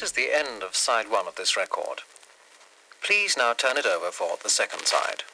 this is the end of side one of this record. Please now turn it over for the second side.